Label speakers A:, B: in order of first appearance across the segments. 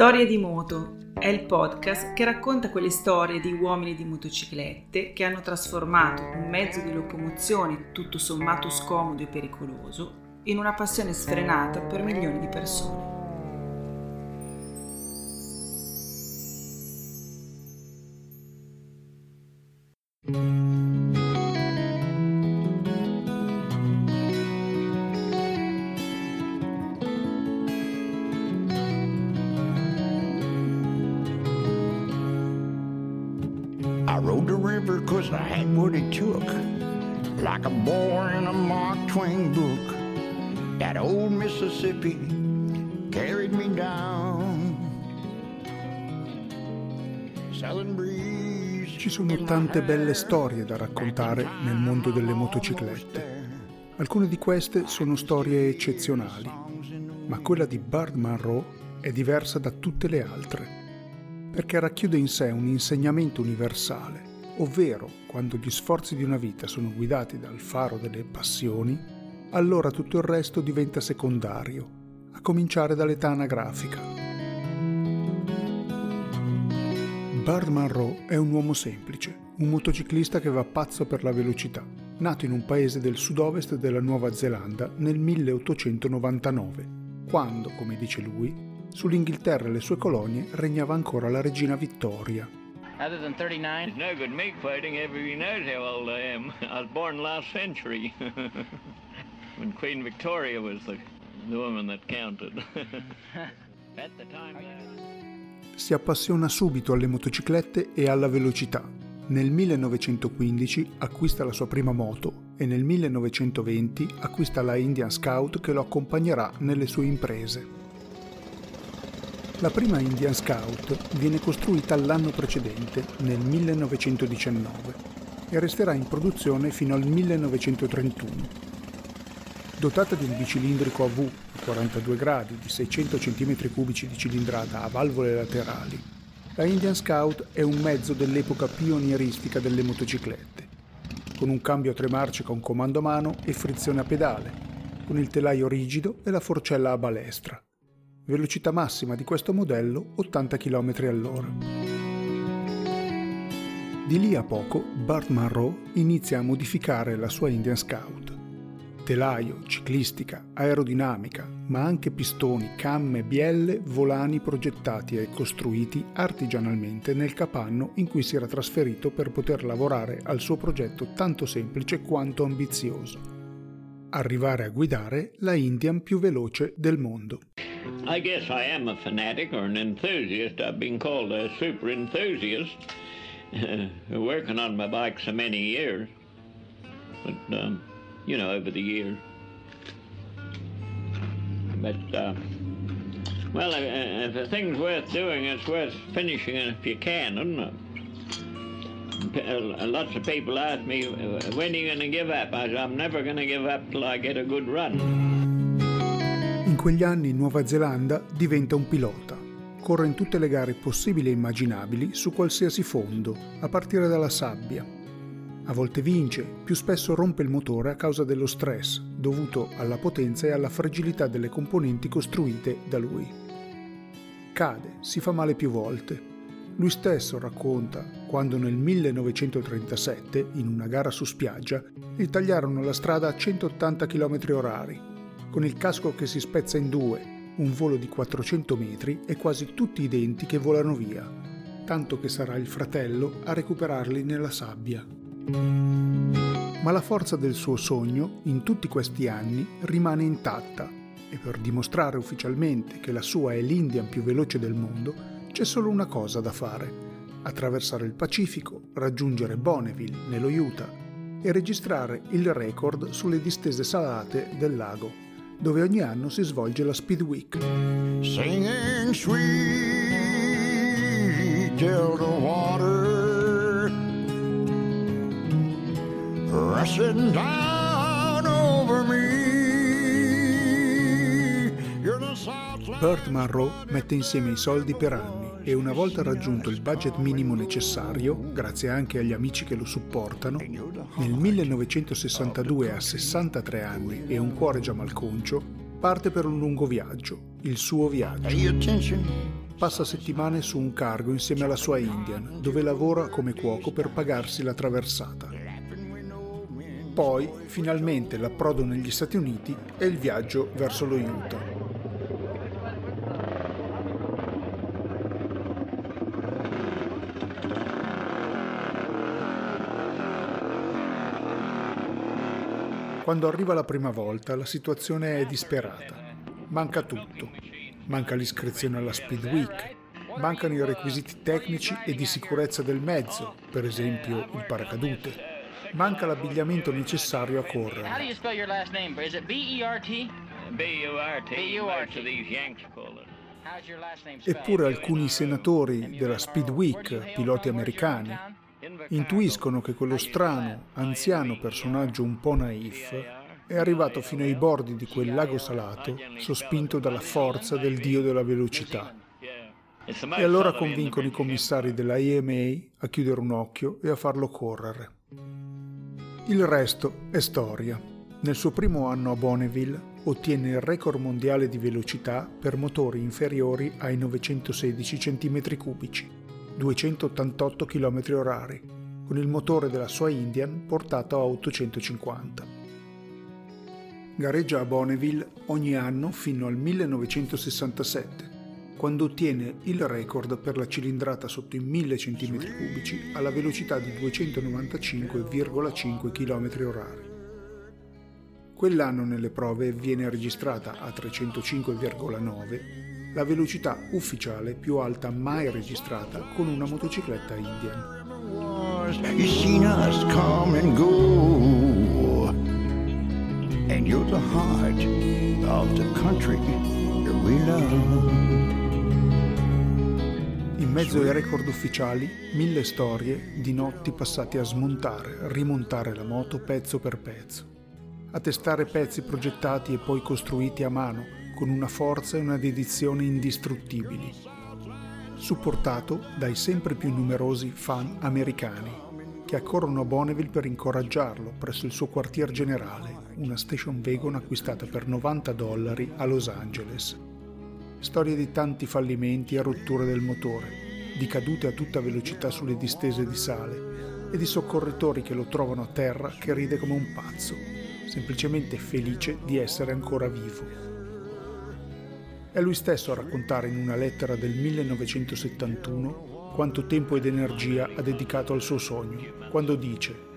A: Storie di moto è il podcast che racconta quelle storie di uomini di motociclette che hanno trasformato un mezzo di locomozione tutto sommato scomodo e pericoloso in una passione sfrenata per milioni di persone.
B: Cause I had what it took. Like a boy in a Mark Twain book. That old Mississippi carried me down. Southern breeze.
C: Ci sono tante belle storie da raccontare nel mondo delle motociclette. Alcune di queste sono storie eccezionali, ma quella di Bart Monroe è diversa da tutte le altre, perché racchiude in sé un insegnamento universale ovvero quando gli sforzi di una vita sono guidati dal faro delle passioni, allora tutto il resto diventa secondario, a cominciare dall'età anagrafica. Bard Monroe è un uomo semplice, un motociclista che va pazzo per la velocità, nato in un paese del sud-ovest della Nuova Zelanda nel 1899, quando, come dice lui, sull'Inghilterra e le sue colonie regnava ancora la regina Vittoria,
D: other than 39?
E: It's no good me fighting. Everybody knows how old I am. I was born last century, when Queen Victoria was the, the woman that counted. At the time.
C: Si appassiona subito alle motociclette e alla velocità. Nel 1915 acquista la sua prima moto e nel 1920 acquista la Indian Scout che lo accompagnerà nelle sue imprese. La prima Indian Scout viene costruita l'anno precedente, nel 1919, e resterà in produzione fino al 1931. Dotata di un bicilindrico a V di 42 gradi di 600 cm3 di cilindrata a valvole laterali, la Indian Scout è un mezzo dell'epoca pionieristica delle motociclette, con un cambio a tre marce con comando a mano e frizione a pedale, con il telaio rigido e la forcella a balestra velocità massima di questo modello 80 km all'ora. Di lì a poco Bart Monroe inizia a modificare la sua Indian Scout. Telaio, ciclistica, aerodinamica, ma anche pistoni, camme, bielle, volani progettati e costruiti artigianalmente nel capanno in cui si era trasferito per poter lavorare al suo progetto tanto semplice quanto ambizioso. Arrivare a guidare la Indian più veloce del mondo.
E: I guess I am a fanatic or an enthusiast. I've been called a super enthusiast, working on my bike so many years. But, um, you know, over the years. But, uh, well, if a thing's worth doing, it's worth finishing it if you can, isn't it? Lots of people ask me, when are you going to give up? I say, I'm never going to give up till I get a good run.
C: Quegli anni in Nuova Zelanda diventa un pilota. Corre in tutte le gare possibili e immaginabili su qualsiasi fondo, a partire dalla sabbia. A volte vince, più spesso rompe il motore a causa dello stress dovuto alla potenza e alla fragilità delle componenti costruite da lui. Cade, si fa male più volte. Lui stesso racconta quando nel 1937, in una gara su spiaggia, gli tagliarono la strada a 180 km h con il casco che si spezza in due, un volo di 400 metri e quasi tutti i denti che volano via, tanto che sarà il fratello a recuperarli nella sabbia. Ma la forza del suo sogno, in tutti questi anni, rimane intatta e per dimostrare ufficialmente che la sua è l'Indian più veloce del mondo, c'è solo una cosa da fare. Attraversare il Pacifico, raggiungere Bonneville, nello Utah, e registrare il record sulle distese salate del lago dove ogni anno si svolge la Speed Week. Singing sweet Delta water rushing down over me. Burt Monroe mette insieme i soldi per anni e una volta raggiunto il budget minimo necessario, grazie anche agli amici che lo supportano, nel 1962 a 63 anni e un cuore già malconcio, parte per un lungo viaggio, il suo viaggio. passa settimane su un cargo insieme alla sua Indian, dove lavora come cuoco per pagarsi la traversata. Poi, finalmente, l'approdo negli Stati Uniti e il viaggio verso lo Utah. Quando arriva la prima volta la situazione è disperata. Manca tutto. Manca l'iscrizione alla Speed Week, mancano i requisiti tecnici e di sicurezza del mezzo, per esempio il paracadute. Manca l'abbigliamento necessario a correre. Eppure alcuni senatori della Speed Week, piloti americani, intuiscono che quello strano, anziano personaggio un po' naif è arrivato fino ai bordi di quel lago salato, sospinto dalla forza del dio della velocità. E allora convincono i commissari della EMA a chiudere un occhio e a farlo correre. Il resto è storia. Nel suo primo anno a Bonneville ottiene il record mondiale di velocità per motori inferiori ai 916 cm3 288 km h con il motore della sua Indian portato a 850. Gareggia a Bonneville ogni anno fino al 1967, quando ottiene il record per la cilindrata sotto i 1000 cm3 alla velocità di 295,5 km h Quell'anno nelle prove viene registrata a 305,9 la velocità ufficiale più alta mai registrata con una motocicletta Indian. In mezzo ai record ufficiali, mille storie di notti passate a smontare, rimontare la moto pezzo per pezzo, a testare pezzi progettati e poi costruiti a mano con una forza e una dedizione indistruttibili, supportato dai sempre più numerosi fan americani che accorrono a Bonneville per incoraggiarlo presso il suo quartier generale, una station wagon acquistata per 90 dollari a Los Angeles. Storie di tanti fallimenti e rotture del motore, di cadute a tutta velocità sulle distese di sale e di soccorritori che lo trovano a terra che ride come un pazzo, semplicemente felice di essere ancora vivo. È lui stesso a raccontare in una lettera del 1971 quanto tempo ed energia ha dedicato al suo sogno, quando dice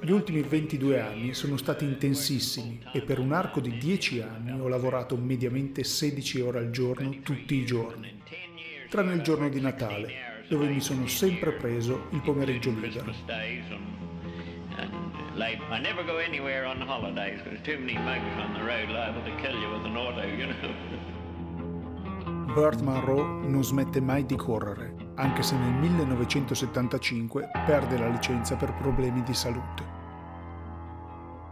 C: gli ultimi 22 anni sono stati intensissimi e per un arco di 10 anni ho lavorato mediamente 16 ore al giorno tutti i giorni, tranne il giorno di Natale, dove mi sono sempre preso il pomeriggio libero. I never go anywhere on holidays because too many mugs on the road liable to kill you with an auto, you know. Burt Munro non smette mai di correre, anche se nel 1975 perde la licenza per problemi di salute.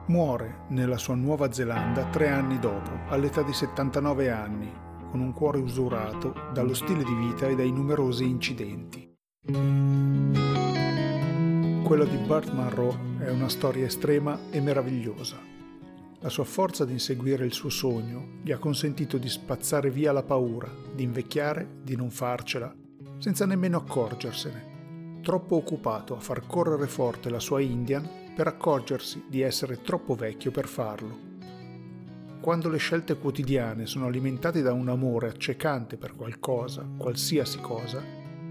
C: Muore nella sua Nuova Zelanda tre anni dopo, all'età di 79 anni, con un cuore usurato dallo stile di vita e dai numerosi incidenti. Quello di Burt Munro è una storia estrema e meravigliosa la sua forza di inseguire il suo sogno gli ha consentito di spazzare via la paura, di invecchiare, di non farcela, senza nemmeno accorgersene, troppo occupato a far correre forte la sua Indian per accorgersi di essere troppo vecchio per farlo. Quando le scelte quotidiane sono alimentate da un amore accecante per qualcosa, qualsiasi cosa,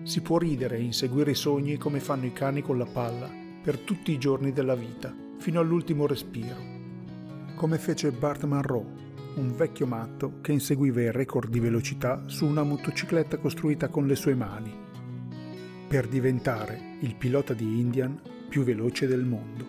C: si può ridere e inseguire i sogni come fanno i cani con la palla per tutti i giorni della vita, fino all'ultimo respiro come fece Bart Munro, un vecchio matto che inseguiva il record di velocità su una motocicletta costruita con le sue mani, per diventare il pilota di Indian più veloce del mondo.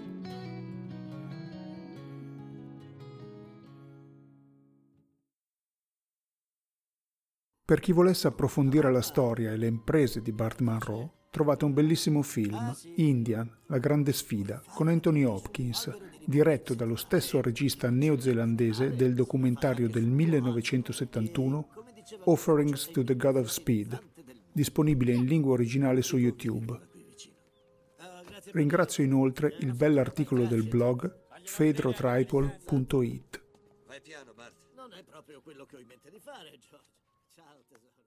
C: Per chi volesse approfondire la storia e le imprese di Bart Munro, trovate un bellissimo film, Indian, la grande sfida, con Anthony Hopkins, diretto dallo stesso regista neozelandese del documentario del 1971 Offerings to the God of Speed, disponibile in lingua originale su YouTube. Ringrazio inoltre il bell'articolo del blog fedrotripol.it. Non è proprio quello che ho in mente di fare, George. Ciao, tesoro.